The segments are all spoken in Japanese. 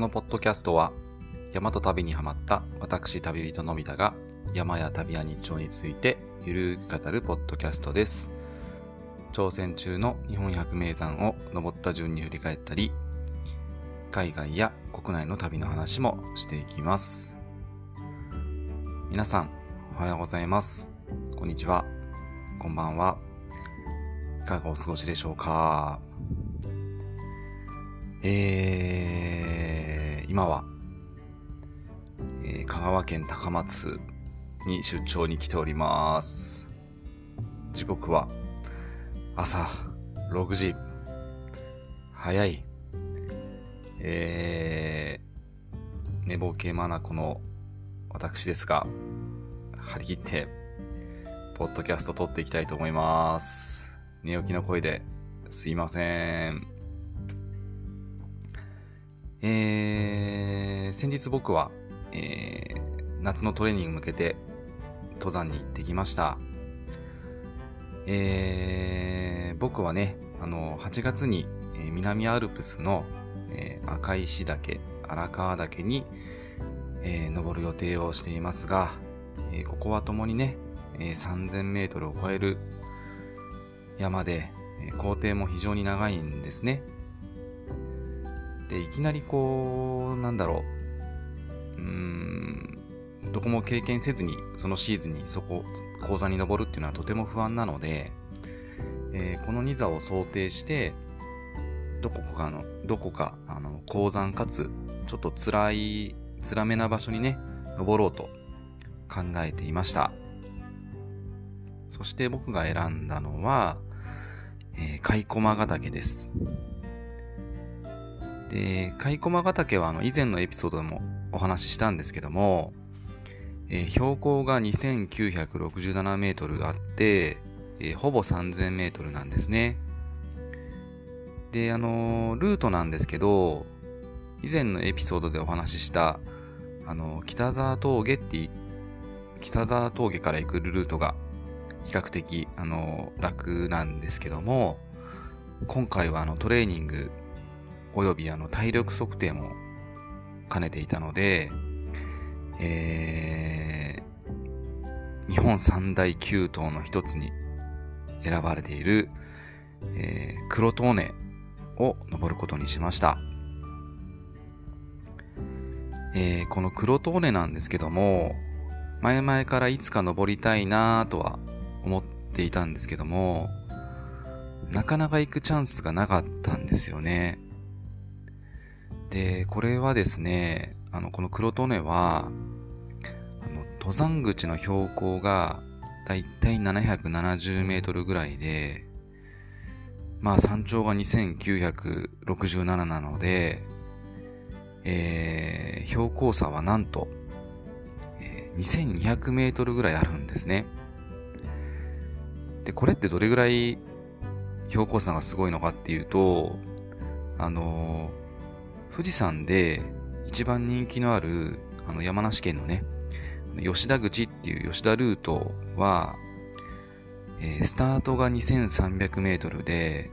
このポッドキャストは山と旅にハマった私旅人のび太が山や旅や日常についてゆるく語るポッドキャストです。挑戦中の日本百名山を登った順に振り返ったり、海外や国内の旅の話もしていきます。皆さん、おはようございます。こんにちは。こんばんは。いかがお過ごしでしょうか？えー、今は、えー香川県高松に出張に来ております。時刻は朝6時。早い。えー、寝ぼけまなこの私ですが、張り切って、ポッドキャスト撮っていきたいと思います。寝起きの声ですいません。えー、先日僕は、えー夏のトレーニングに向けて登山に行ってきました。えー僕はね、あの、8月に、え南アルプスの、え赤石岳、荒川岳に、え登る予定をしていますが、えここはともにね、え3000メートルを超える山で、えー工程も非常に長いんですね。で、いきなりこう、なんだろう、うん、どこも経験せずに、そのシーズンにそこ、講座に登るっていうのはとても不安なので、えーこの2座を想定して、どこかの、どこか、あの、高山かつ、ちょっと辛い、辛めな場所にね、登ろうと考えていました。そして僕が選んだのは、えー、カイコマガ岳です。で、カイコマガ岳はあの以前のエピソードでもお話ししたんですけども、えー標高が2967メートルあって、えーほぼ3000メートルなんですね。で、あのールートなんですけど、以前のエピソードでお話しした、あのー北沢峠って、北沢峠から行くルートが比較的、あの楽なんですけども、今回はあのトレーニングおよびあの体力測定も兼ねていたので、えー日本三大急登の一つに選ばれている、えー黒塔根を登ることにしました。えーこの黒塔根なんですけども、前々からいつか登りたいなぁとは思っていたんですけども、なかなか行くチャンスがなかったんですよね。で、これはですね、あの、この黒利根は、あの、登山口の標高がだいたい770メートルぐらいで、まあ山頂が2967なので、えー、標高差はなんと、えー2200メートルぐらいあるんですね。で、これってどれぐらい標高差がすごいのかっていうと、あのー富士山で一番人気のあるあの山梨県のね、吉田口っていう吉田ルートは、えースタートが2300メートルで、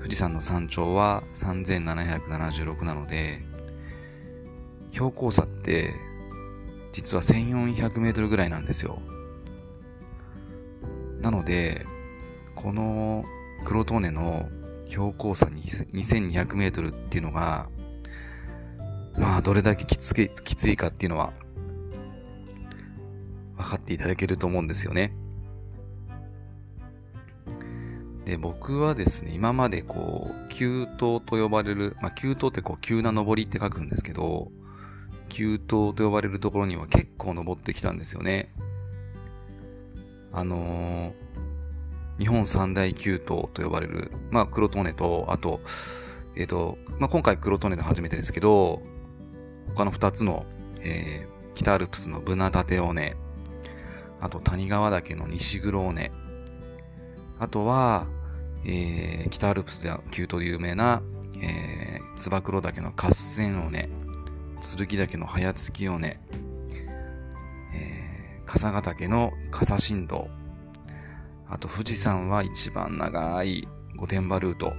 富士山の山頂は3776なので、標高差って実は1400メートルぐらいなんですよ。なので、この黒トーネの標高差2200メートルっていうのが、まあ、どれだけきつい、きついかっていうのは、分かっていただけると思うんですよね。で、僕はですね、今までこう、急登と呼ばれる、まあ、急登ってこう、急な登りって書くんですけど、急登と呼ばれるところには結構登ってきたんですよね。あのー日本三大急登と呼ばれる、まあ、黒利根と、あと、えっ、と、まあ、今回黒利根で初めてですけど、他の二つの、えー北アルプスのブナタテ尾根、あと谷川岳の西黒尾根、あとは、えー北アルプスでは急登で有名な、えー、つば九郎岳の合戦尾根、剣岳の早月尾根、えー、笠ヶ岳の笠新道、あと富士山は一番長い御殿場ルート。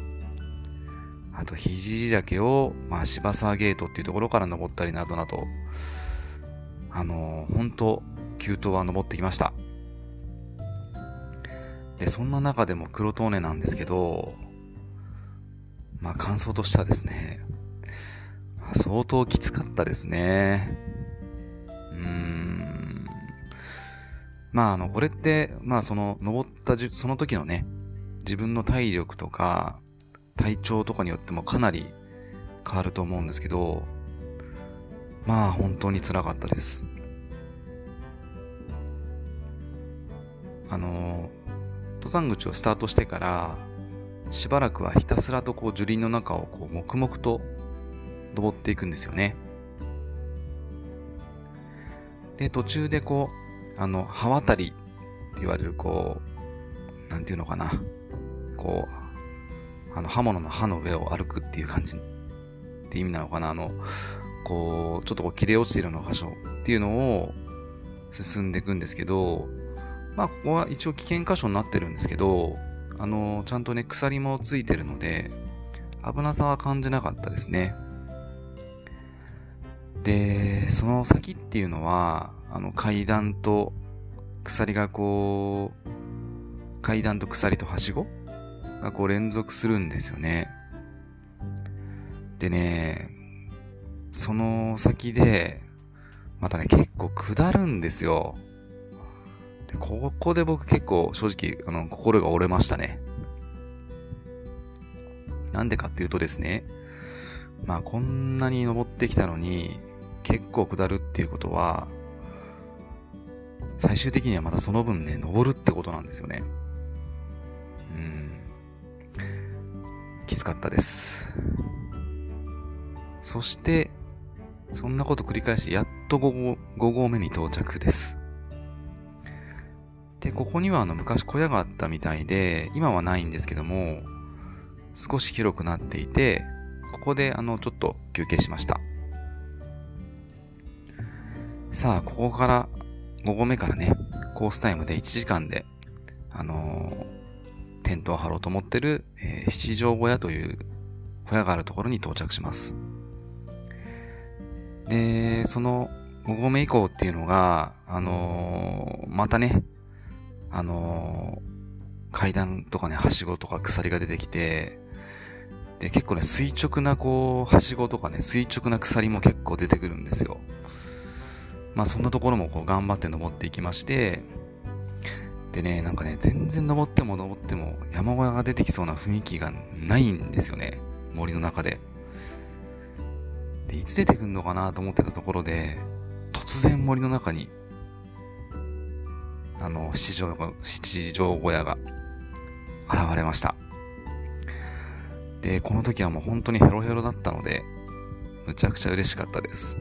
あと、肘岳を、まあ、芝沢ゲートっていうところから登ったりなどなど、あのー、本当急登は登ってきました。で、そんな中でも黒トーネなんですけど、まあ感想としてはですね、相当きつかったですね。うーん。まああの、これって、まあその、登ったじ、その時のね、自分の体力とか、体調とかによってもかなり変わると思うんですけど、まあ本当に辛かったです。あの、登山口をスタートしてから、しばらくはひたすらとこう樹林の中をこう黙々と登っていくんですよね。で、途中でこう、あの、刃渡りって言われるこう、なんていうのかな。こう、あの刃物の刃の上を歩くっていう感じって意味なのかな。あの、こう、ちょっとこう切れ落ちてるような箇所っていうのを進んでいくんですけど、まあ、ここは一応危険箇所になってるんですけど、あの、ちゃんとね、鎖もついてるので、危なさは感じなかったですね。で、その先っていうのは、あの、階段と鎖がこう、階段と鎖とはしごがこう連続するんですよね。でね、その先で、またね、結構下るんですよ。で、ここで僕結構正直、あの、心が折れましたね。なんでかっていうとですね、まあこんなに登ってきたのに、結構下るっていうことは、最終的にはまたその分ね、登るってことなんですよね。きつかったです。そして、そんなこと繰り返し、やっと 5, 5合目に到着です。で、ここにはあの昔小屋があったみたいで、今はないんですけども、少し広くなっていて、ここであのちょっと休憩しました。さあ、ここから5合目からね、コースタイムで1時間で、あのー、テントを張ろうと思ってる、えー、七条小屋という小屋があるところに到着します。で、その5合目以降っていうのが、あのー、またね、あのー、階段とかね、はしごとか鎖が出てきて、で、結構ね、垂直なこう、はしごとかね、垂直な鎖も結構出てくるんですよ。まあそんなところもこう頑張って登っていきまして、でね、なんかね、全然登っても登っても山小屋が出てきそうな雰囲気がないんですよね。森の中で。で、いつ出てくんのかなと思ってたところで、突然森の中にあの、七条、七条小屋が現れました。で、この時はもう本当にヘロヘロだったので、むちゃくちゃ嬉しかったです。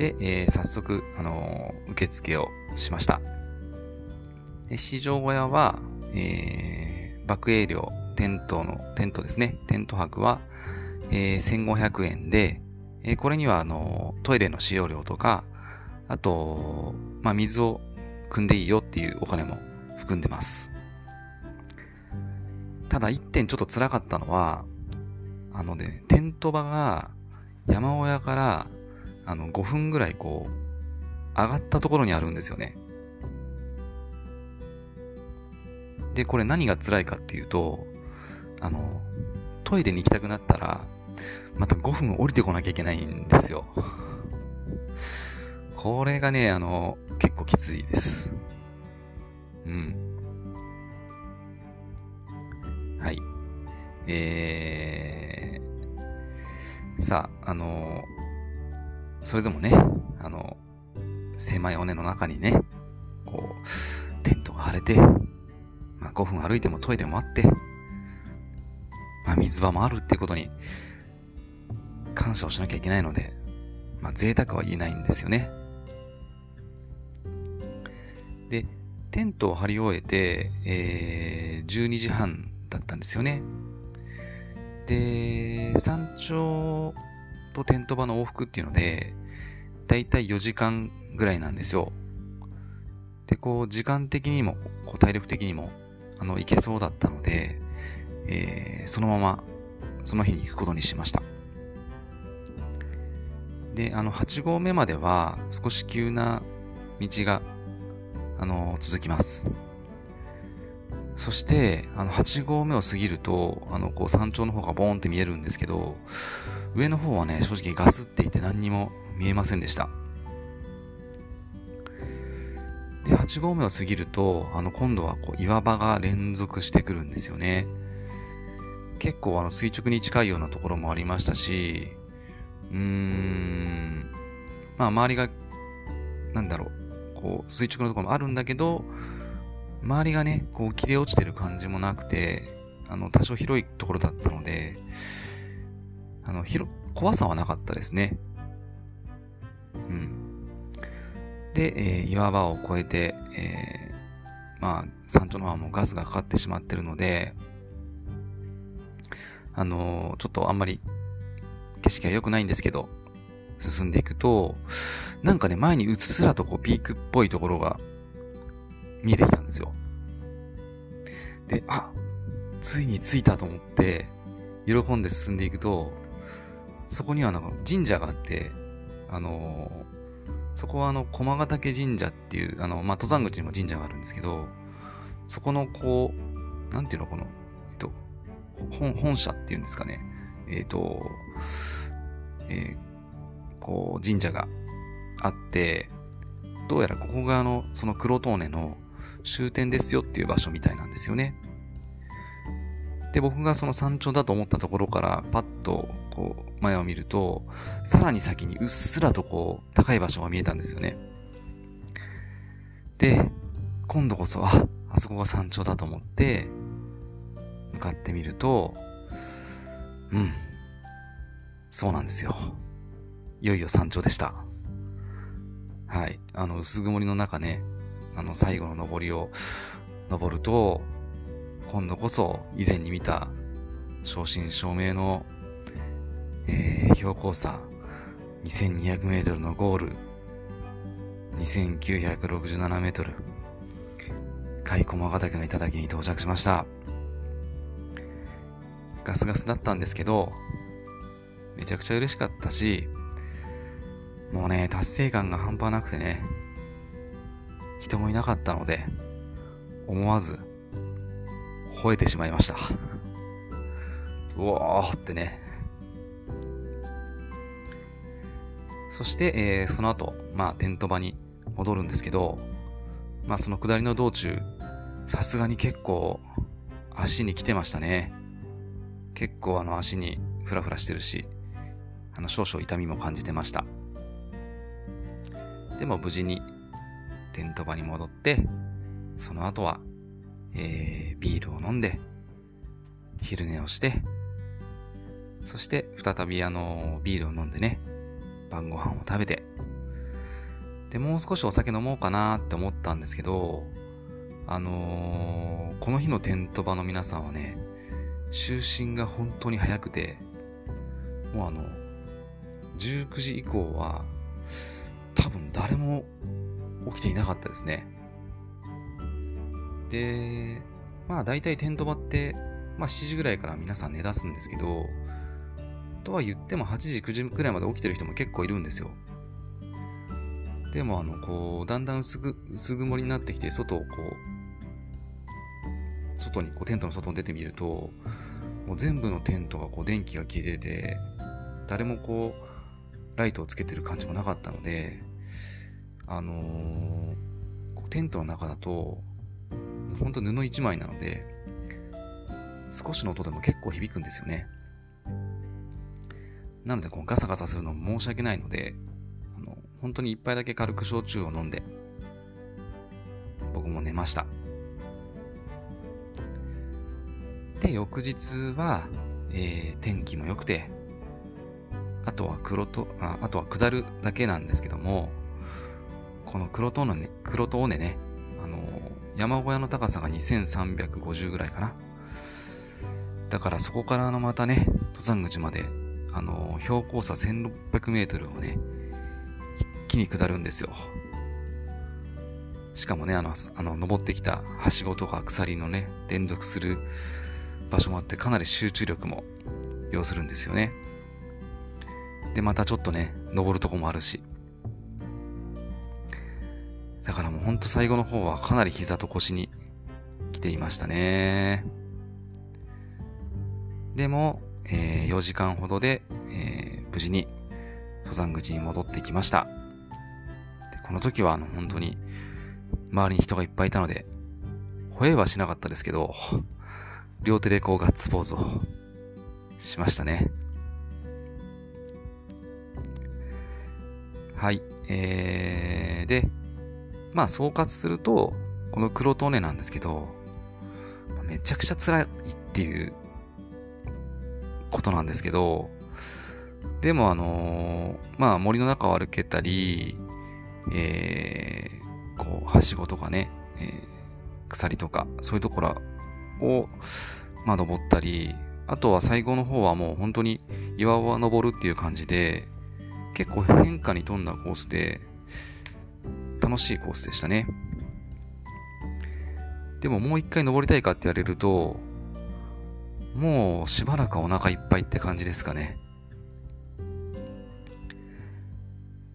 で、えー、早速、あのー、受付をしました。で、七条小屋は、えー、爆営料、テントの、テントですね。テント泊は、えー、1500円で、えー、これには、あのー、トイレの使用料とか、あと、まあ、水を汲んでいいよっていうお金も含んでます。ただ一点ちょっと辛かったのは、あのね、テント場が山小屋からあの5分ぐらいこう、上がったところにあるんですよね。で、これ何が辛いかっていうと、あの、トイレに行きたくなったら、また5分降りてこなきゃいけないんですよ。これがね、あの、結構きついです。うん。はい。えー、さあ、あの、それでもね、あの、狭い尾根の中にね、こう、テントが張れて、まあ、5分歩いてもトイレもあって、まあ、水場もあるっていうことに感謝をしなきゃいけないので、まあ、贅沢は言えないんですよね。で、テントを張り終えて、えー、12時半だったんですよね。で、山頂とテント場の往復っていうので、だいたい4時間ぐらいなんですよ。で、こう、時間的にも、こう体力的にも、あの、いけそうだったので、えー、そのまま、その日に行くことにしました。で、あの、8合目までは少し急な道が、あの、続きます。そして、あの、8合目を過ぎると、あの、こう、山頂の方がボーンって見えるんですけど、上の方はね、正直ガスっていて何にも見えませんでした。で、8合目を過ぎると、あの、今度はこう、岩場が連続してくるんですよね。結構あの、垂直に近いようなところもありましたし、うーん、まあ、周りが、なんだろう、こう、垂直のところもあるんだけど、周りがね、こう、切れ落ちてる感じもなくて、あの、多少広いところだったので、あの、広、怖さはなかったですね。うん。で、えー、岩場を越えて、えー、まあ、山頂の方はもうガスがかかってしまってるので、あのー、ちょっとあんまり景色が良くないんですけど、進んでいくと、なんかね、前にうっすらとこうピークっぽいところが見えてきたんですよ。で、あ、ついに着いたと思って、喜んで進んでいくと、そこにはなんか神社があって、あのー、そこはあの、駒ヶ岳神社っていう、あの、まあ、登山口にも神社があるんですけど、そこのこう、なんていうの、この、えっと、本、本社っていうんですかね。えっ、と、えー、こう、神社があって、どうやらここがあの、その黒トーネの終点ですよっていう場所みたいなんですよね。で、僕がその山頂だと思ったところからパッとこう前を見ると、さらに先にうっすらとこう高い場所が見えたんですよね。で、今度こそ、あ、あそこが山頂だと思って、向かってみると、うん。そうなんですよ。いよいよ山頂でした。はい。あの、薄曇りの中ね、あの、最後の登りを登ると、今度こそ以前に見た正真正銘の、えー、標高差2200メートルのゴール、2967メートル、海駒ヶ岳の頂に到着しました。ガスガスだったんですけど、めちゃくちゃ嬉しかったし、もうね、達成感が半端なくてね、人もいなかったので、思わず、吠えてしまいました。うわーってね。そして、えー、その後、まあ、テント場に戻るんですけど、まあ、その下りの道中、さすがに結構、足に来てましたね。結構あの足にフラフラしてるし、あの少々痛みも感じてました。でも無事にテント場に戻って、その後は、えー、ビールを飲んで、昼寝をして、そして再びあの、ビールを飲んでね、晩ご飯を食べて、で、もう少しお酒飲もうかなって思ったんですけど、あのー、この日のテント場の皆さんはね、就寝が本当に早くて、もうあの、19時以降は、多分誰も起きていなかったですね。で、まあ大体テント場って、まあ7時ぐらいから皆さん寝出すんですけど、とは言っても8時、9時くらいまで起きてる人も結構いるんですよ。でもあの、こう、だんだん薄ぐ薄曇りになってきて、外をこう、外に、こう、テントの外に出てみると、もう全部のテントがこう、電気が消えてて、誰もこう、ライトをつけてる感じもなかったので、あのー、テントの中だと、ほんと布一枚なので、少しの音でも結構響くんですよね。なので、このガサガサするのも申し訳ないので、あの、本当に一杯だけ軽く焼酎を飲んで、僕も寝ました。で、翌日は、えー、天気も良くて、あとは黒とあ、あとは下るだけなんですけども、この黒とのね、黒と尾根ね、あの、山小屋の高さが2350ぐらいかな。だからそこからのまたね、登山口まで、あの、標高差1600メートルをね、一気に下るんですよ。しかもね、あの、あの登ってきたはしごとか鎖のね、連続する場所もあってかなり集中力も要するんですよね。で、またちょっとね、登るとこもあるし。だからもうほんと最後の方はかなり膝と腰に来ていましたね。でも、えー、4時間ほどで、えー、無事に登山口に戻ってきました。でこの時はあの本当に周りに人がいっぱいいたので、吠えはしなかったですけど、両手でこうガッツポーズをしましたね。はい。えー、で、まあ総括すると、この黒トネなんですけど、めちゃくちゃ辛いっていうことなんですけど、でもあの、まあ森の中を歩けたり、えー、こう、はしごとかね、えー、鎖とか、そういうところを、まあ登ったり、あとは最後の方はもう本当に岩場登るっていう感じで、結構変化に富んだコースで、楽しいコースでしたね。でももう一回登りたいかって言われると、もうしばらくお腹いっぱいって感じですかね。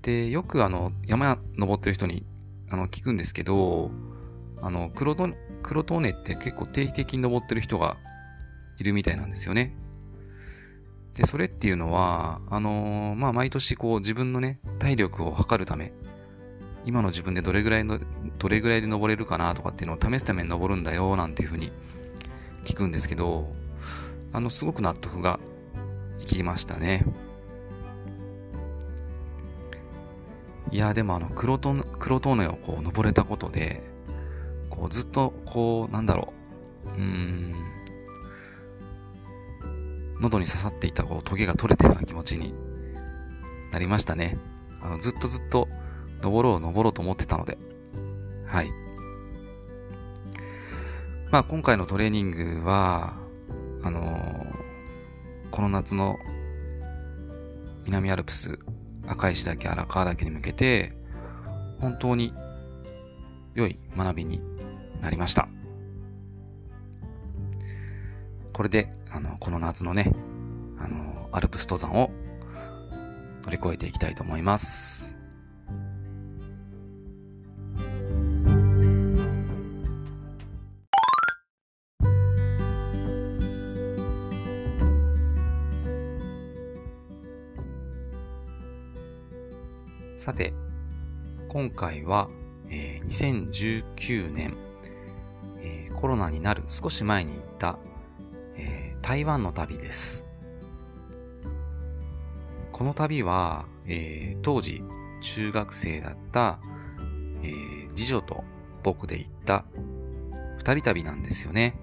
で、よくあの、山登ってる人にあの聞くんですけど、あの、黒ト黒トネって結構定期的に登ってる人がいるみたいなんですよね。で、それっていうのは、あのー、まあ、毎年こう自分のね、体力を測るため、今の自分でどれぐらいの、どれぐらいで登れるかなとかっていうのを試すために登るんだよ、なんていうふうに聞くんですけど、あの、すごく納得がいきましたね。いや、でもあの、黒ト黒トネをこう登れたことで、こうずっとこう、なんだろう、うーん、喉に刺さっていたこうトゲが取れたような気持ちになりましたね。あの、ずっとずっと登ろう登ろうと思ってたので。はい。まあ今回のトレーニングは、あのー、この夏の南アルプス赤石岳荒川岳に向けて本当に良い学びになりました。これで、あの、この夏のね、あの、アルプス登山を乗り越えていきたいと思います。さて、今回は、えー、2019年、えー、コロナになる少し前に行ったえー、台湾の旅です。この旅は、えー、当時中学生だった、えー、次女と僕で行った二人旅なんですよね。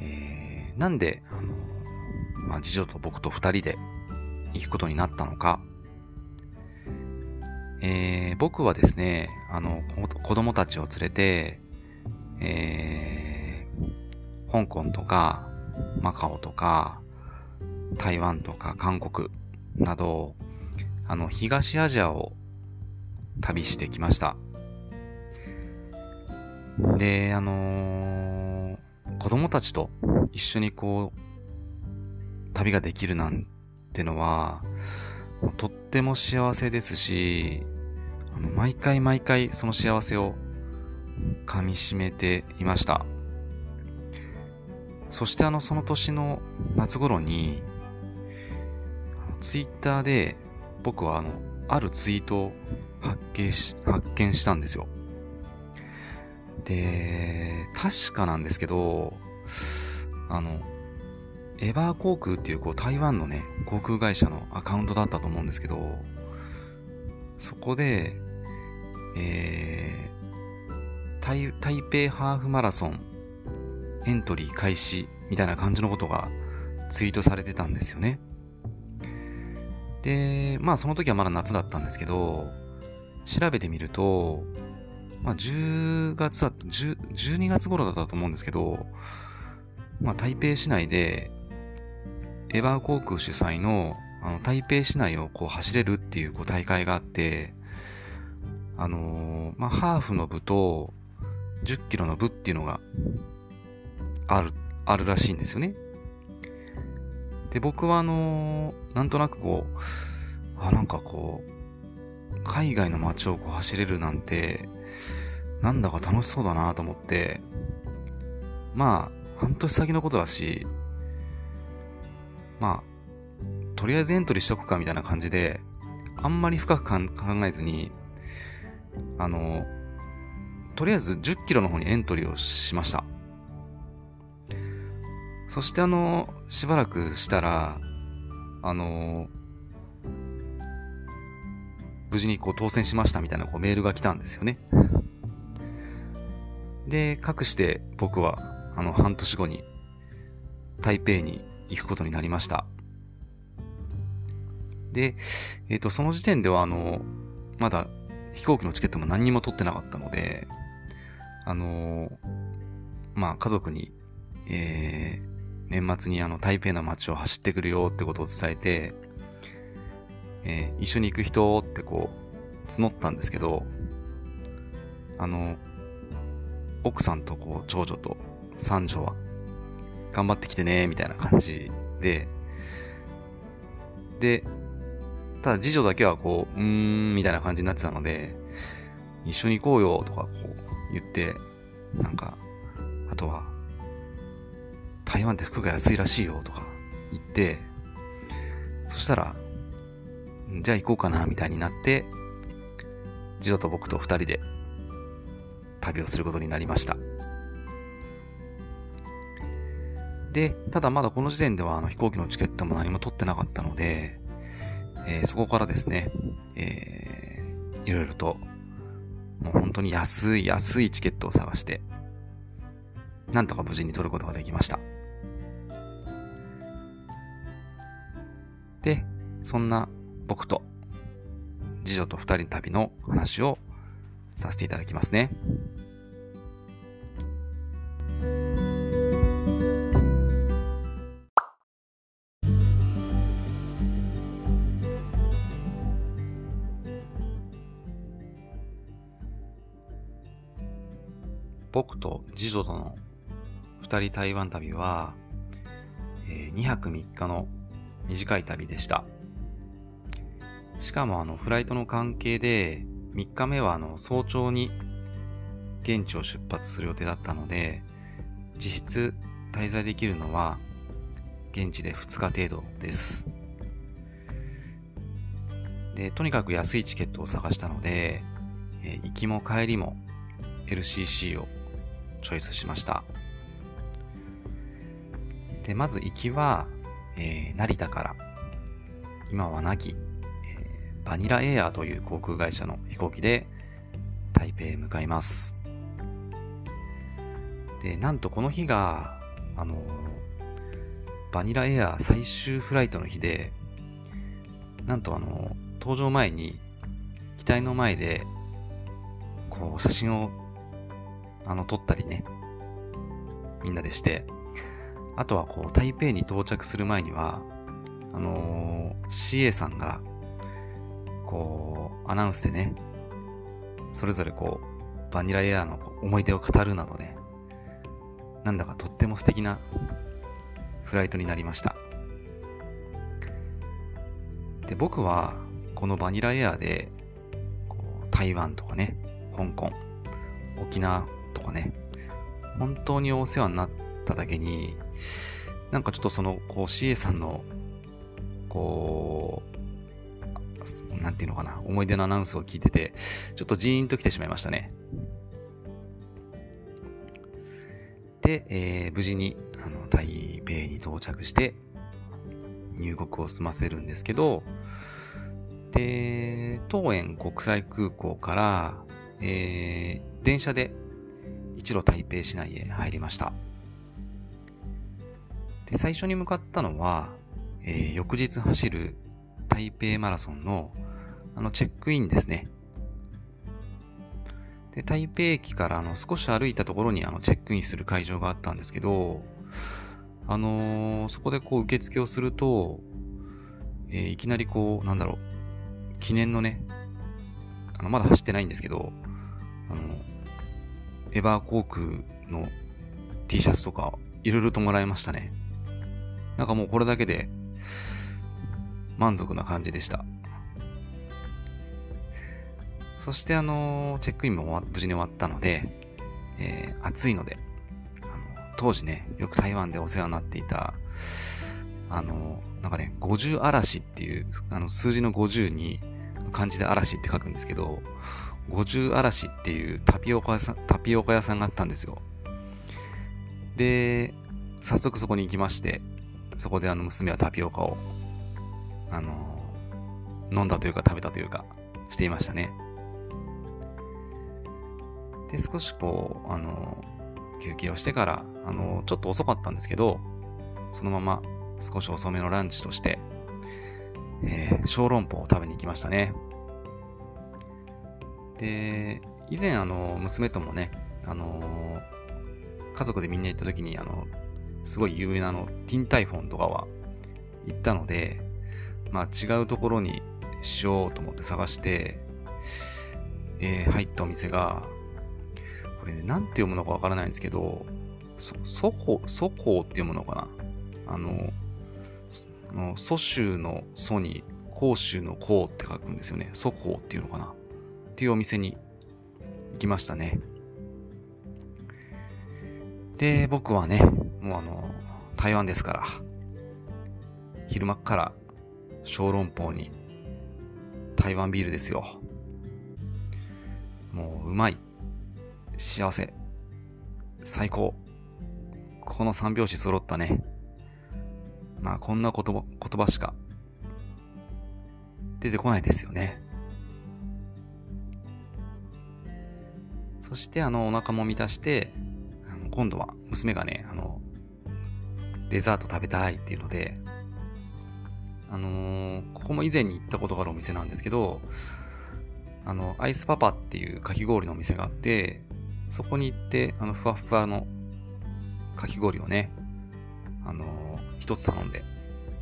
えー、なんで、あのまあ、次女と僕と二人で行くことになったのか。えー、僕はですね、あの、子供たちを連れて、えー香港とか、マカオとか、台湾とか韓国など、あの、東アジアを旅してきました。で、あのー、子供たちと一緒にこう、旅ができるなんてのは、とっても幸せですし、あの毎回毎回その幸せを噛み締めていました。そしてあの、その年の夏頃に、ツイッターで僕はあの、あるツイートを発見し、発見したんですよ。で、確かなんですけど、あの、エバー航空っていうこう台湾のね、航空会社のアカウントだったと思うんですけど、そこで、えー、台台北ハーフマラソンエントリー開始みたいな感じのことがツイートされてたんですよね。で、まあその時はまだ夏だったんですけど、調べてみると、まあ10月だった、12月頃だったと思うんですけど、まあ台北市内で、エバー航空主催のあの台北市内をこう走れるっていうこう大会があって、あのー、まあハーフの部と10キロの部っていうのがある、あるらしいんですよね。で、僕はあのー、なんとなくこう、あ、なんかこう、海外の街をこう走れるなんて、なんだか楽しそうだなと思って、まあ、半年先のことだし、まあ、とりあえずエントリーしとくかみたいな感じで、あんまり深く考えずに、あの、とりあえず10キロの方にエントリーをしました。そしてあの、しばらくしたら、あの、無事にこう当選しましたみたいなこうメールが来たんですよね。で、かくして僕はあの半年後に台北に行くことになりました。で、えっ、ー、と、その時点ではあの、まだ飛行機のチケットも何にも取ってなかったので、あのまあ家族に、えー、年末にあの台北の街を走ってくるよってことを伝えて、えー、一緒に行く人ってこう、募ったんですけど、あの、奥さんとこう、長女と三女は、頑張ってきてね、みたいな感じで、で、ただ次女だけはこう、うーん、みたいな感じになってたので、一緒に行こうよ、とかこう言って、なんか、あとは、台湾って服が安いらしいよ、とか言って、そしたら、じゃあ行こうかな、みたいになって、次女と僕と二人で旅をすることになりました。で、ただまだこの時点ではあの飛行機のチケットも何も取ってなかったので、えー、そこからですね、えー、いろいろと、もう本当に安い安いチケットを探して、なんとか無事に取ることができました。で、そんな僕と次女と二人旅の話をさせていただきますね。僕と次女との二人台湾旅は、えー、2泊3日の短い旅でした。しかもあのフライトの関係で3日目はあの早朝に現地を出発する予定だったので実質滞在できるのは現地で2日程度です。で、とにかく安いチケットを探したので、えー、行きも帰りも LCC をチョイスしました。で、まず行きは、えー、成田から、今はなきバニラエアーという航空会社の飛行機で台北へ向かいます。で、なんとこの日が、あの、バニラエアー最終フライトの日で、なんとあの、搭乗前に機体の前で、こう、写真を、あの、撮ったりね、みんなでして、あとはこう、台北に到着する前には、あのー、CA さんが、こう、アナウンスでね、それぞれこう、バニラエアーの思い出を語るなどね、なんだかとっても素敵なフライトになりました。で、僕は、このバニラエアーで、こう台湾とかね、香港、沖縄かね、本当にお世話になっただけに、なんかちょっとその、こう、CA さんの、こう、なんていうのかな、思い出のアナウンスを聞いてて、ちょっとジーンと来てしまいましたね。で、えー、無事にあの台北に到着して、入国を済ませるんですけど、で、東園国際空港から、えー、電車で一路台北市内へ入りました。で、最初に向かったのは、えー、翌日走る台北マラソンのあのチェックインですね。で、台北駅からあの少し歩いたところにあのチェックインする会場があったんですけど、あのー、そこでこう受付をすると、えー、いきなりこう、なんだろう、記念のね、あの、まだ走ってないんですけど、あの、エバー航空の T シャツとかいろいろともらいましたね。なんかもうこれだけで満足な感じでした。そしてあの、チェックインも無事に終わったので、えー、暑いので、あの、当時ね、よく台湾でお世話になっていた、あの、なんかね、50嵐っていう、あの、数字の50に、漢字で嵐って書くんですけど、50嵐っていうタピオカ屋さん、タピオカ屋さんがあったんですよ。で、早速そこに行きまして、そこであの娘はタピオカを、あの、飲んだというか食べたというか、していましたね。で、少しこう、あの、休憩をしてから、あの、ちょっと遅かったんですけど、そのまま少し遅めのランチとして、えー、小籠包を食べに行きましたね。で、以前あの、娘ともね、あの家族でみんな行った時に、あの、すごい有名なあの、ティンタイフォンとかは行ったので、まあ違うところにしようと思って探して、えー、入ったお店が、これね、なんて読むのかわからないんですけど、そ、そこ、そこって読むのかな？あの、蘇州の蘇に、甲州の甲って書くんですよね。蘇甲っていうのかな？っていうお店に行きましたね。で、僕はね、もうあの、台湾ですから、昼間っから小籠包に台湾ビールですよ。もううまい。幸せ。最高。この三拍子揃ったね。まあこんな言葉、言葉しか出てこないですよね。そしてあのお腹も満たして、あの今度は娘がね、あの、デザート食べたいっていうので、あのー、ここも以前に行ったことがあるお店なんですけど、あの、アイスパパっていうかき氷のお店があって、そこに行って、あの、ふわふわのかき氷をね、あのー、一つ頼んで、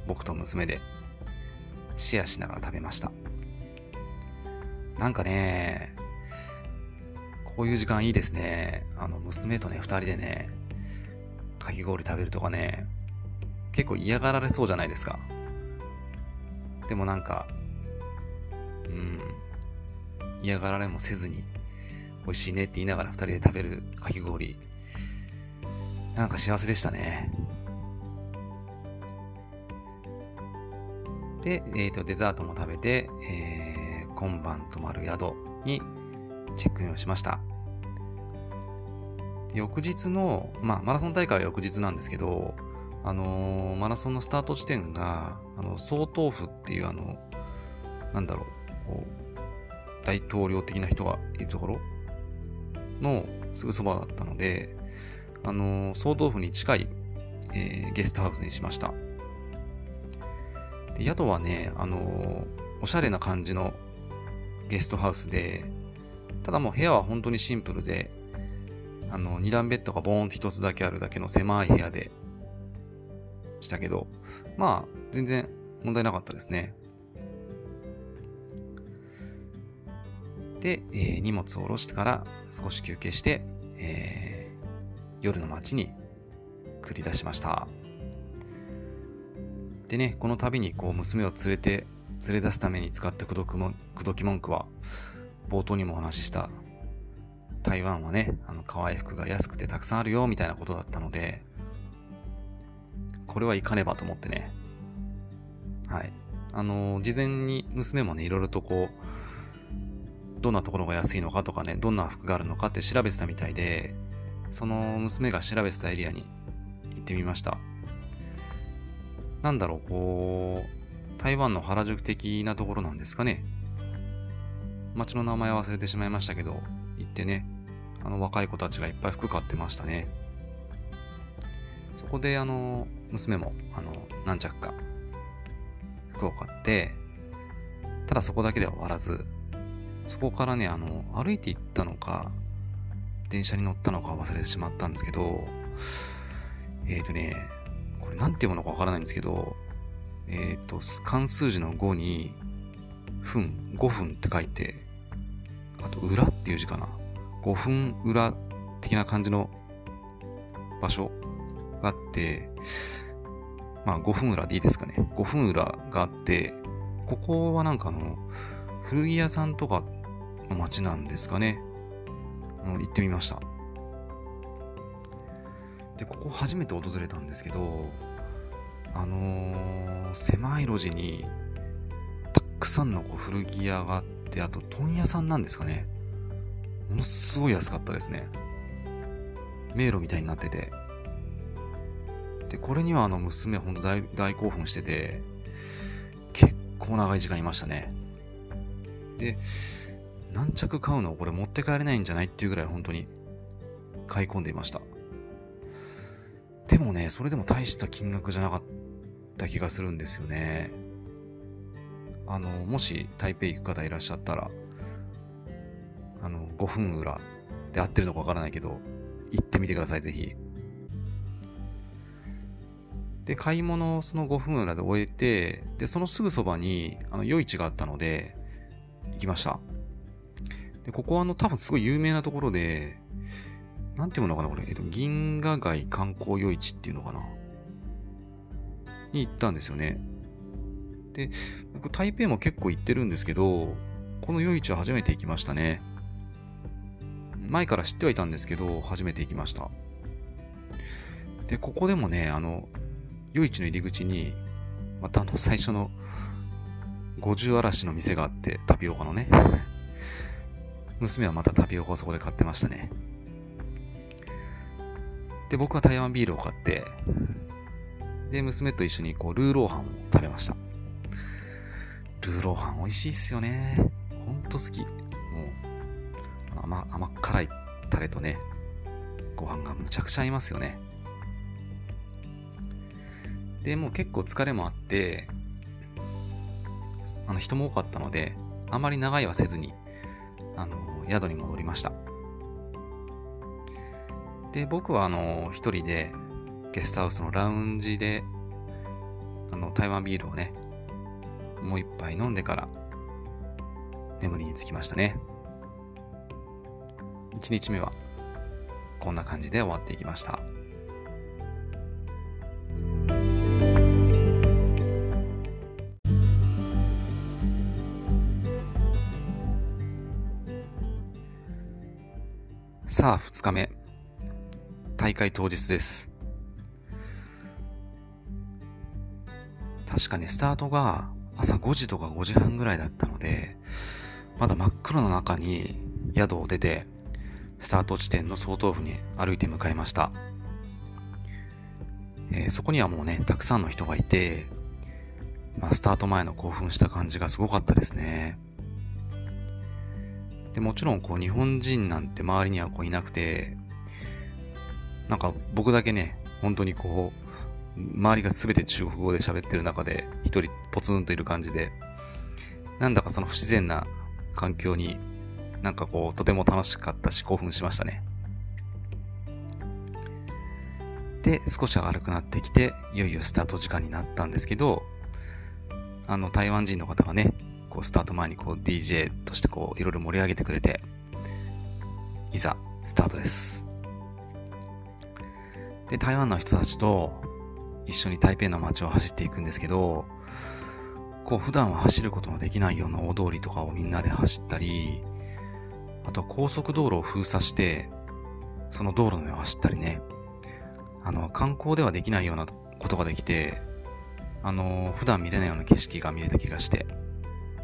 僕と娘でシェアしながら食べました。なんかね、こういう時間いいですね。あの、娘とね、二人でね、かき氷食べるとかね、結構嫌がられそうじゃないですか。でもなんか、うん、嫌がられもせずに、美味しいねって言いながら二人で食べるかき氷、なんか幸せでしたね。で、えっ、ー、と、デザートも食べて、えー、今晩泊まる宿にチェックインをしました。翌日の、まあ、マラソン大会は翌日なんですけど、あのー、マラソンのスタート地点が、あの、総統府っていう、あの、なんだろう、大統領的な人がいるところのすぐそばだったので、あのー、総統府に近い、えー、ゲストハウスにしました。で宿はね、あのー、おしゃれな感じのゲストハウスで、ただもう部屋は本当にシンプルで、あの、二段ベッドがボーンって一つだけあるだけの狭い部屋でしたけど、まあ、全然問題なかったですね。で、えー、荷物を下ろしてから少し休憩して、えー、夜の街に繰り出しました。でね、この度にこう娘を連れて、連れ出すために使った口説き文句は、冒頭にもお話しした台湾はね、あの、可愛い服が安くてたくさんあるよ、みたいなことだったので、これはいかねばと思ってね。はい。あの、事前に娘もね、いろいろとこう、どんなところが安いのかとかね、どんな服があるのかって調べてたみたいで、その娘が調べてたエリアに行ってみました。なんだろう、こう、台湾の原宿的なところなんですかね。街の名前忘れてしまいましたけど、行ってね、あの若い子たちがいっぱい服買ってましたね。そこであの、娘もあの、何着か服を買って、ただそこだけでは終わらず、そこからね、あの、歩いて行ったのか、電車に乗ったのか忘れてしまったんですけど、えっ、ー、とね、これなんて読むのかわからないんですけど、えっ、ー、と、関数字の5に、分、5分って書いて、あと裏っていう字かな。5分裏的な感じの場所があって、まあ5分裏でいいですかね。5分裏があって、ここはなんかあの、古着屋さんとかの街なんですかね。あの行ってみました。で、ここ初めて訪れたんですけど、あのー、狭い路地に、たくさんのこう古着屋があって、であと問屋さんなんですかね。ものすごい安かったですね。迷路みたいになってて。で、これにはあの娘ほんと大大興奮してて、結構長い時間いましたね。で、何着買うの？これ持って帰れないんじゃないっていうぐらい本当に買い込んでいました。でもね、それでも大した金額じゃなかった気がするんですよね。あの、もし台北行く方いらっしゃったら、あの、5分裏で合ってるのかわからないけど、行ってみてください、ぜひ。で、買い物をその5分裏で終えて、で、そのすぐそばに、あの、夜市があったので、行きました。で、ここはあの、多分すごい有名なところで、なんていうのかな、これ、えっと、銀河街観光夜市っていうのかな？に行ったんですよね。で、僕、台北も結構行ってるんですけど、この夜市は初めて行きましたね。前から知ってはいたんですけど、初めて行きました。で、ここでもね、あの、夜市の入り口に、またあの、最初の、五十嵐の店があって、タピオカのね。娘はまたタピオカをそこで買ってましたね。で、僕は台湾ビールを買って、で、娘と一緒にこう、ルーローハンを食べました。ルーローハン美味しいっすよね。ほんと好き。もう、甘、甘辛いタレとね、ご飯がむちゃくちゃ合いますよね。で、もう結構疲れもあって、あの人も多かったので、あまり長いはせずに、あの、宿に戻りました。で、僕はあの、一人でゲストハウスのラウンジで、あの、台湾ビールをね、もう一杯飲んでから眠りにつきましたね。一日目はこんな感じで終わっていきました。さあ、二日目。大会当日です。確かにスタートが朝5時とか5時半ぐらいだったので、まだ真っ黒の中に宿を出て、スタート地点の総統府に歩いて向かいました。えー、そこにはもうね、たくさんの人がいて、まあ、スタート前の興奮した感じがすごかったですね。で、もちろんこう日本人なんて周りにはこういなくて、なんか僕だけね、本当にこう、周りが全て中国語で喋ってる中で、一人ポツンといる感じで、なんだかその不自然な環境に、なんかこう、とても楽しかったし、興奮しましたね。で、少し明るくなってきて、いよいよスタート時間になったんですけど、あの、台湾人の方がね、こう、スタート前にこう、DJ としてこう、いろいろ盛り上げてくれて、いざ、スタートです。で、台湾の人たちと一緒に台北の街を走っていくんですけど、こう普段は走ることのできないような大通りとかをみんなで走ったり、あと高速道路を封鎖して、その道路の上を走ったりね、あの、観光ではできないようなことができて、あの、普段見れないような景色が見れた気がして、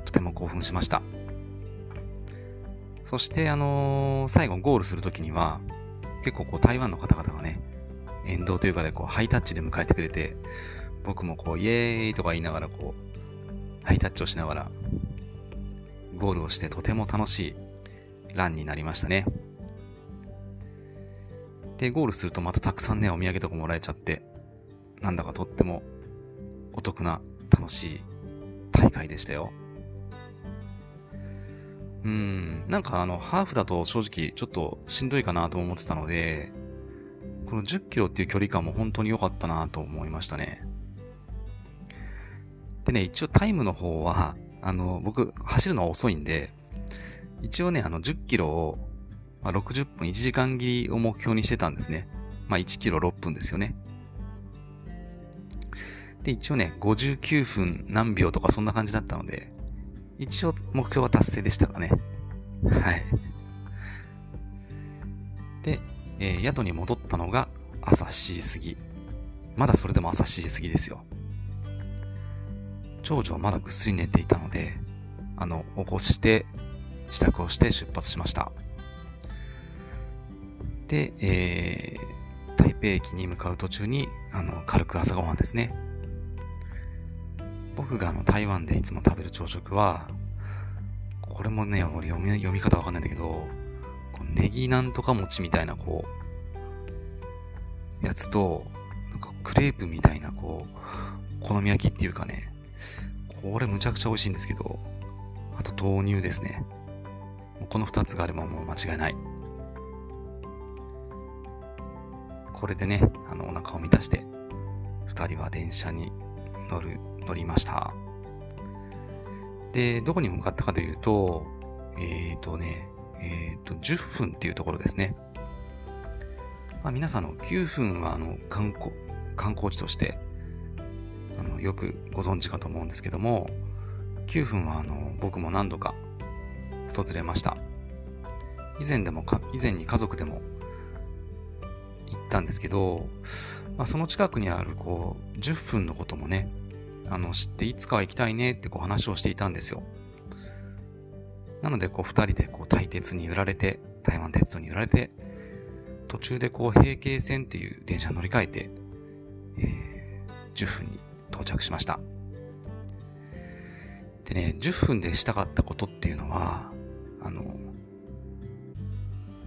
とても興奮しました。そして、あの最後ゴールするときには、結構こう台湾の方々がね、沿道というかでこうハイタッチで迎えてくれて、僕もこうイエーイとか言いながらこう、ハイタッチをしながら、ゴールをしてとても楽しいランになりましたね。で、ゴールするとまたたくさんね、お土産とかもらえちゃって、なんだかとってもお得な楽しい大会でしたよ。うん、なんかあの、ハーフだと正直ちょっとしんどいかなと思ってたので、この10キロっていう距離感も本当に良かったなと思いましたね。でね、一応タイムの方は、あの、僕、走るのは遅いんで、一応ね、あの、10キロを、まあ、60分、1時間切りを目標にしてたんですね。まあ、1キロ6分ですよね。で、一応ね、59分何秒とかそんな感じだったので、一応目標は達成でしたかね。はい。で、えー、宿に戻ったのが朝7時過ぎ。まだそれでも朝7時過ぎですよ。長女はまだぐっすり寝ていたので、あの、起こして、支度をして出発しました。で、えー、台北駅に向かう途中に、あの、軽く朝ごはんですね。僕があの台湾でいつも食べる朝食は、これもね、俺読み読み方わかんないんだけど、ネギなんとか餅みたいなこう、やつと、なんかクレープみたいなこう、好み焼きっていうかね、これむちゃくちゃ美味しいんですけど、あと豆乳ですね。この二つがあればもう間違いない。これでね、あの、お腹を満たして、二人は電車に乗る、乗りました。で、どこに向かったかというと、えっ、ー、とね、え、ー、と、10分っていうところですね。まあ、皆さんの9分はあの観光、観光地として、あの、よくご存知かと思うんですけども、9分はあの、僕も何度か訪れました。以前でもか、以前に家族でも行ったんですけど、まあ、その近くにあるこう、10分のこともね、あの、知っていつかは行きたいねってこう話をしていたんですよ。なので、こう、二人でこう、対鉄に揺られて、台湾鉄道に揺られて、途中でこう、平京線っていう電車に乗り換えて、えー、10分に到着しました。でね、10分でしたかったことっていうのは、あの、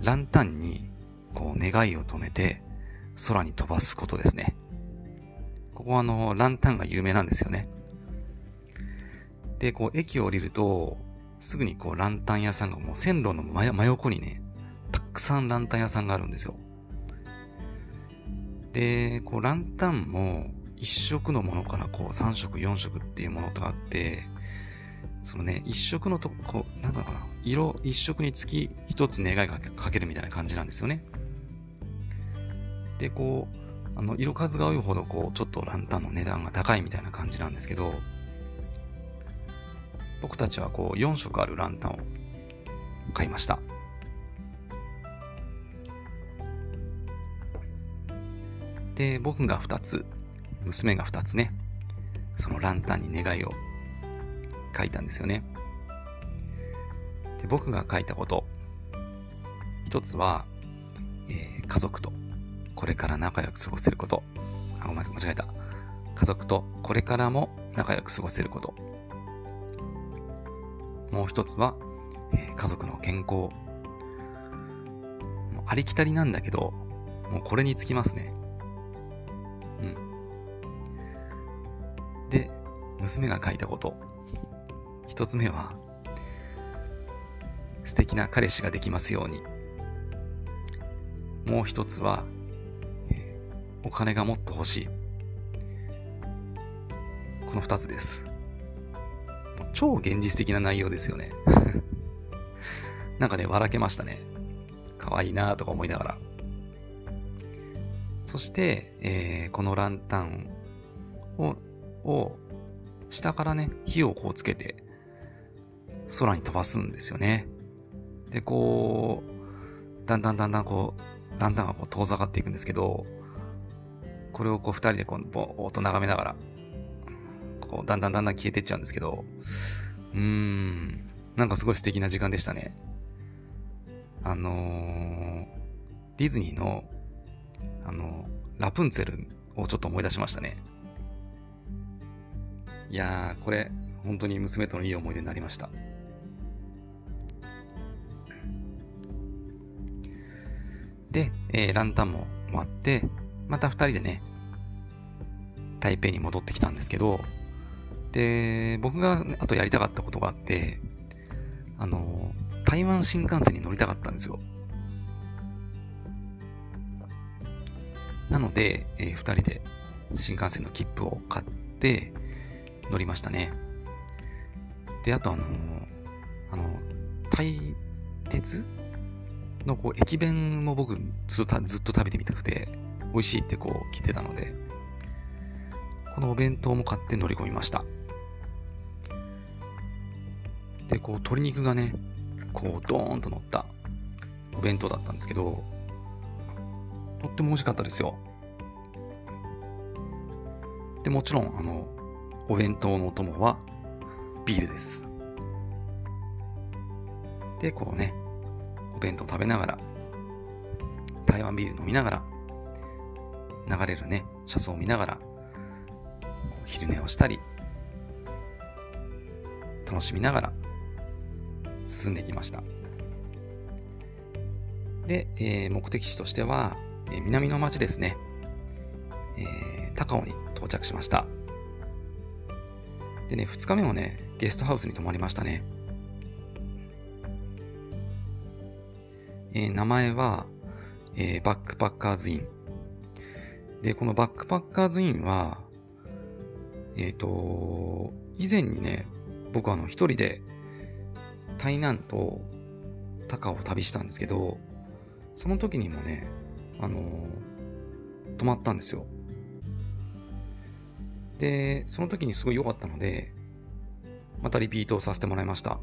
ランタンに、こう、願いを止めて、空に飛ばすことですね。ここはあの、ランタンが有名なんですよね。で、こう、駅を降りると、すぐにこう、ランタン屋さんがもう線路の真横にね、たくさんランタン屋さんがあるんですよ。で、こう、ランタンも、一色のものからこう、三色、四色っていうものとあって、そのね、一色のとこ、なんだかな、色、一色につき一つ願いがかけるみたいな感じなんですよね。で、こう、あの、色数が多いほど、こう、ちょっとランタンの値段が高いみたいな感じなんですけど、僕たちはこう、4色あるランタンを買いました。で、僕が2つ、娘が2つね、そのランタンに願いを書いたんですよね。で、僕が書いたこと、一つは、えー、家族とこれから仲良く過ごせること。あ、ごめんなさい、間違えた。家族とこれからも仲良く過ごせること。もう一つは、えー、家族の健康。ありきたりなんだけど、もうこれにつきますね。うん。で、娘が書いたこと。一つ目は、素敵な彼氏ができますように。もう一つは、お金がもっと欲しい。この二つです。超現実的な内容ですよね。なんかね、笑けましたね。可愛いなとか思いながら。そして、えー、このランタンを、を、下からね、火をこうつけて、空に飛ばすんですよね。で、こう、だんだんだんだんこう、ランタンがこう遠ざかっていくんですけど、これをこう二人でこうぼーっと眺めながら、こうだんだんだんだん消えてっちゃうんですけど、うーん、なんかすごい素敵な時間でしたね。あのー、ディズニーの、あのー、ラプンツェルをちょっと思い出しましたね。いやー、これ、本当に娘とのいい思い出になりました。で、えー、ランタンも終わって、また二人でね、台北に戻ってきたんですけど、で、僕があとやりたかったことがあって、あの、台湾新幹線に乗りたかったんですよ。なので、えー、二人で新幹線の切符を買って乗りましたね。で、あとあのあの、台鉄のこう駅弁も僕ずっとずっと食べてみたくて、美味しいってこう聞いてたので、このお弁当も買って乗り込みました。で、こう、鶏肉がね、こう、ドーンと乗ったお弁当だったんですけど、とっても美味しかったですよ。で、もちろん、あの、お弁当のお供はビールです。で、こうね、お弁当食べながら、台湾ビール飲みながら、流れるね、車窓を見ながら、昼寝をしたり、楽しみながら進んできました。で、えー、目的地としては、えー、南の町ですね、えー、高尾に到着しました。でね、2日目もね、ゲストハウスに泊まりましたね。えー、名前は、えー、バックパッカーズイン。で、このバックパッカーズインは、えっ、と、以前にね、僕はあの一人で台南と高尾を旅したんですけど、その時にもね、あのー、泊まったんですよ。で、その時にすごい良かったので、またリピートをさせてもらいました。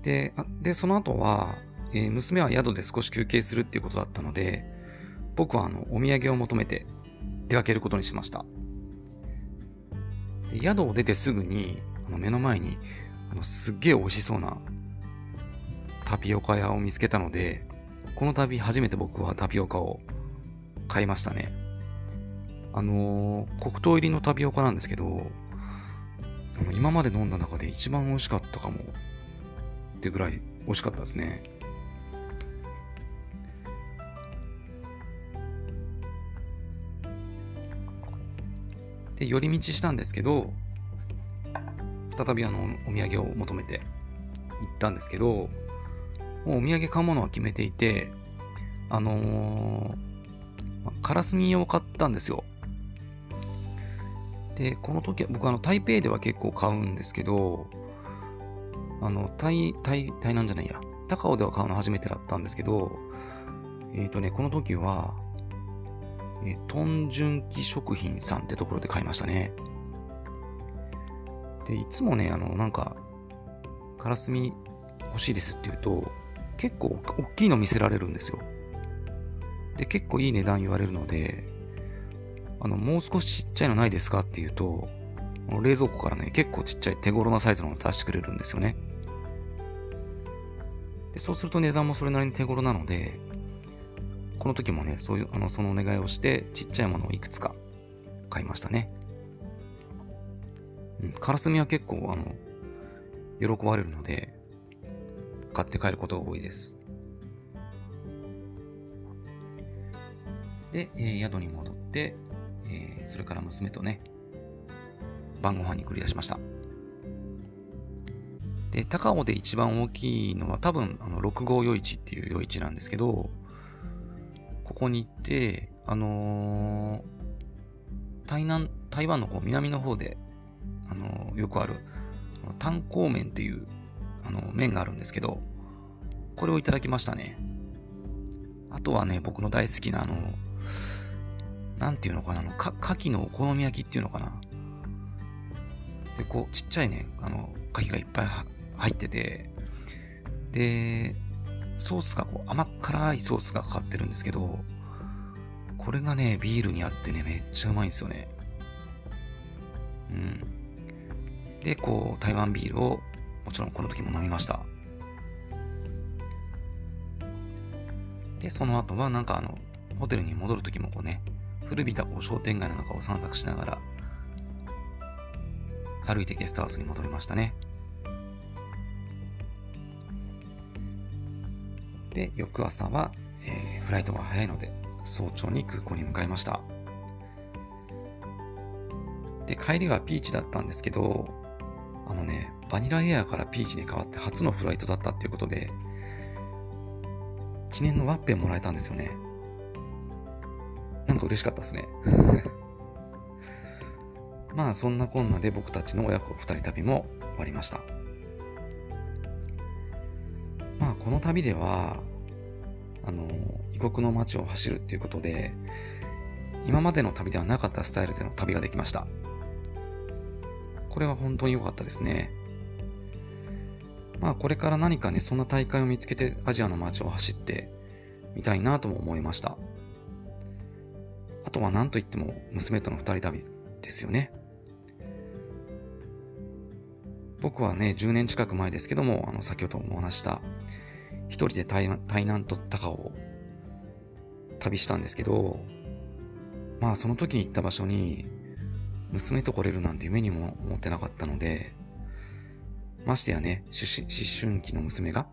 で、あでその後は、えー、娘は宿で少し休憩するっていうことだったので、僕はあのお土産を求めて出かけることにしました。宿を出てすぐにあの目の前にあのすっげえ美味しそうなタピオカ屋を見つけたので、この度初めて僕はタピオカを買いましたね。あのー、黒糖入りのタピオカなんですけど、今まで飲んだ中で一番美味しかったかもってぐらい美味しかったですね。で、寄り道したんですけど、再びあの、お土産を求めて行ったんですけど、もうお土産買うものは決めていて、あのー、カラスミを買ったんですよ。で、この時は、僕あの、台北では結構買うんですけど、あの、台、台、台南じゃないや。高尾では買うの初めてだったんですけど、えっ、ー、とね、この時は、え、トンジュンキ食品さんってところで買いましたね。で、いつもね、あの、なんか、カラスミ欲しいですって言うと、結構大きいの見せられるんですよ。で、結構いい値段言われるので、あの、もう少しちっちゃいのないですかって言うと、冷蔵庫からね、結構ちっちゃい手頃なサイズのを出してくれるんですよね。でそうすると値段もそれなりに手頃なので、この時もね、そういう、あの、そのお願いをして、ちっちゃいものをいくつか買いましたね。うん、カラスミは結構、あの、喜ばれるので、買って帰ることが多いです。で、えー、宿に戻って、えー、それから娘とね、晩ご飯に繰り出しました。で、高尾で一番大きいのは多分、あの、6号夜市っていう夜市なんですけど、ここに行って、あのー、台南、台湾のこう南の方で、あのー、よくある、炭鉱麺っていう、あの、麺があるんですけど、これをいただきましたね。あとはね、僕の大好きな、あの、なんていうのかな、あの、か、牡蠣のお好み焼きっていうのかな。で、こう、ちっちゃいね、あの、牡蠣がいっぱい入ってて、で、ソースがこう甘辛いソースがかかってるんですけど、これがね、ビールにあってね、めっちゃうまいんですよね。うん。で、こう、台湾ビールを、もちろんこの時も飲みました。で、その後はなんかあの、ホテルに戻る時もこうね、古びたこう商店街の中を散策しながら、歩いてゲストハウスに戻りましたね。で、翌朝は、えー、フライトが早いので、早朝に空港に向かいました。で、帰りはピーチだったんですけど、あのね、バニラエアからピーチに変わって初のフライトだったっていうことで、記念のワッペンもらえたんですよね。なんか嬉しかったですね。まあそんなこんなで僕たちの親子二人旅も終わりました。この旅では、あの、異国の街を走るっていうことで、今までの旅ではなかったスタイルでの旅ができました。これは本当に良かったですね。まあこれから何かね、そんな大会を見つけてアジアの街を走ってみたいなとも思いました。あとは何と言っても娘との二人旅ですよね。僕はね、10年近く前ですけども、あの、先ほどもお話した、一人で台南と高を旅したんですけど、まあその時に行った場所に、娘と来れるなんて夢にも思ってなかったので、ましてやね、思春期の娘が、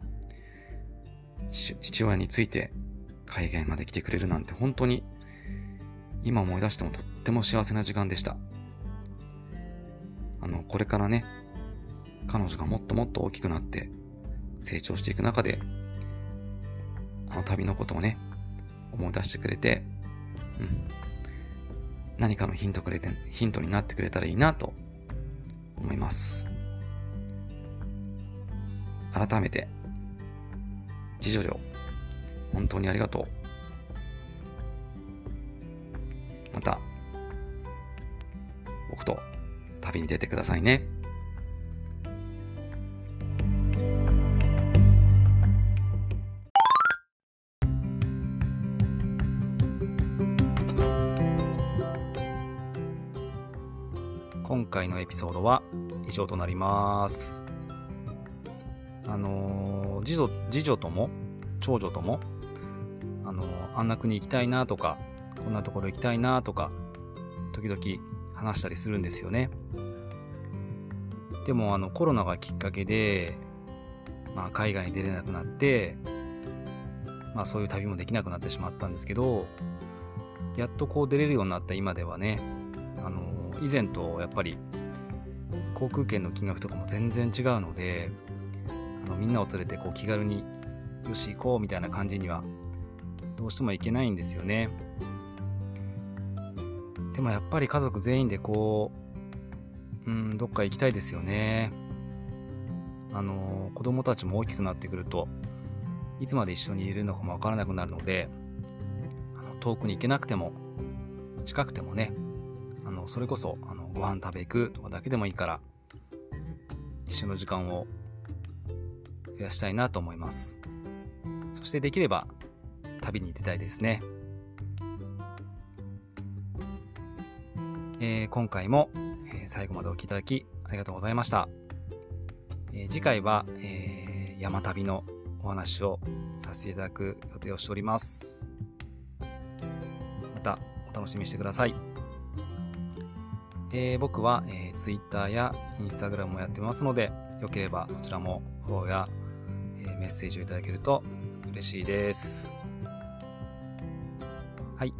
父親について海外まで来てくれるなんて本当に、今思い出してもとっても幸せな時間でした。あの、これからね、彼女がもっともっと大きくなって成長していく中で、あの旅のことをね、思い出してくれて、うん、何かのヒントくれて、ヒントになってくれたらいいなと思います。改めて、次女よ、本当にありがとう。また、僕と旅に出てくださいね。回のエピソードは以上となります。あの次女、次女とも、長女とも、あのあんな国行きたいなとか、こんなところ行きたいなとか、時々話したりするんですよね。でも、あの、コロナがきっかけで、まあ、海外に出れなくなって、まあ、そういう旅もできなくなってしまったんですけど、やっとこう出れるようになった今ではね、以前とやっぱり航空券の金額とかも全然違うのであのみんなを連れてこう気軽によし行こうみたいな感じにはどうしても行けないんですよね。でもやっぱり家族全員でこううんどっか行きたいですよね。あの子供たちも大きくなってくるといつまで一緒にいるのかもわからなくなるので遠くに行けなくても近くてもねのそれこそあのご飯食べ行くとかだけでもいいから一緒の時間を増やしたいなと思います。そしてできれば旅に出たいですね、えー、今回も、え、最後までお聴きいただきありがとうございました、えー、次回は、え山旅のお話をさせていただく予定をしております。またお楽しみにしてください。えー、僕は、えー、Twitter や Instagram もやってますので、よければそちらもフォローや、えー、メッセージをいただけると嬉しいです。はい。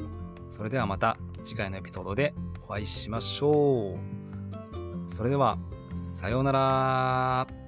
それではまた次回のエピソードでお会いしましょう。それでは、さようなら。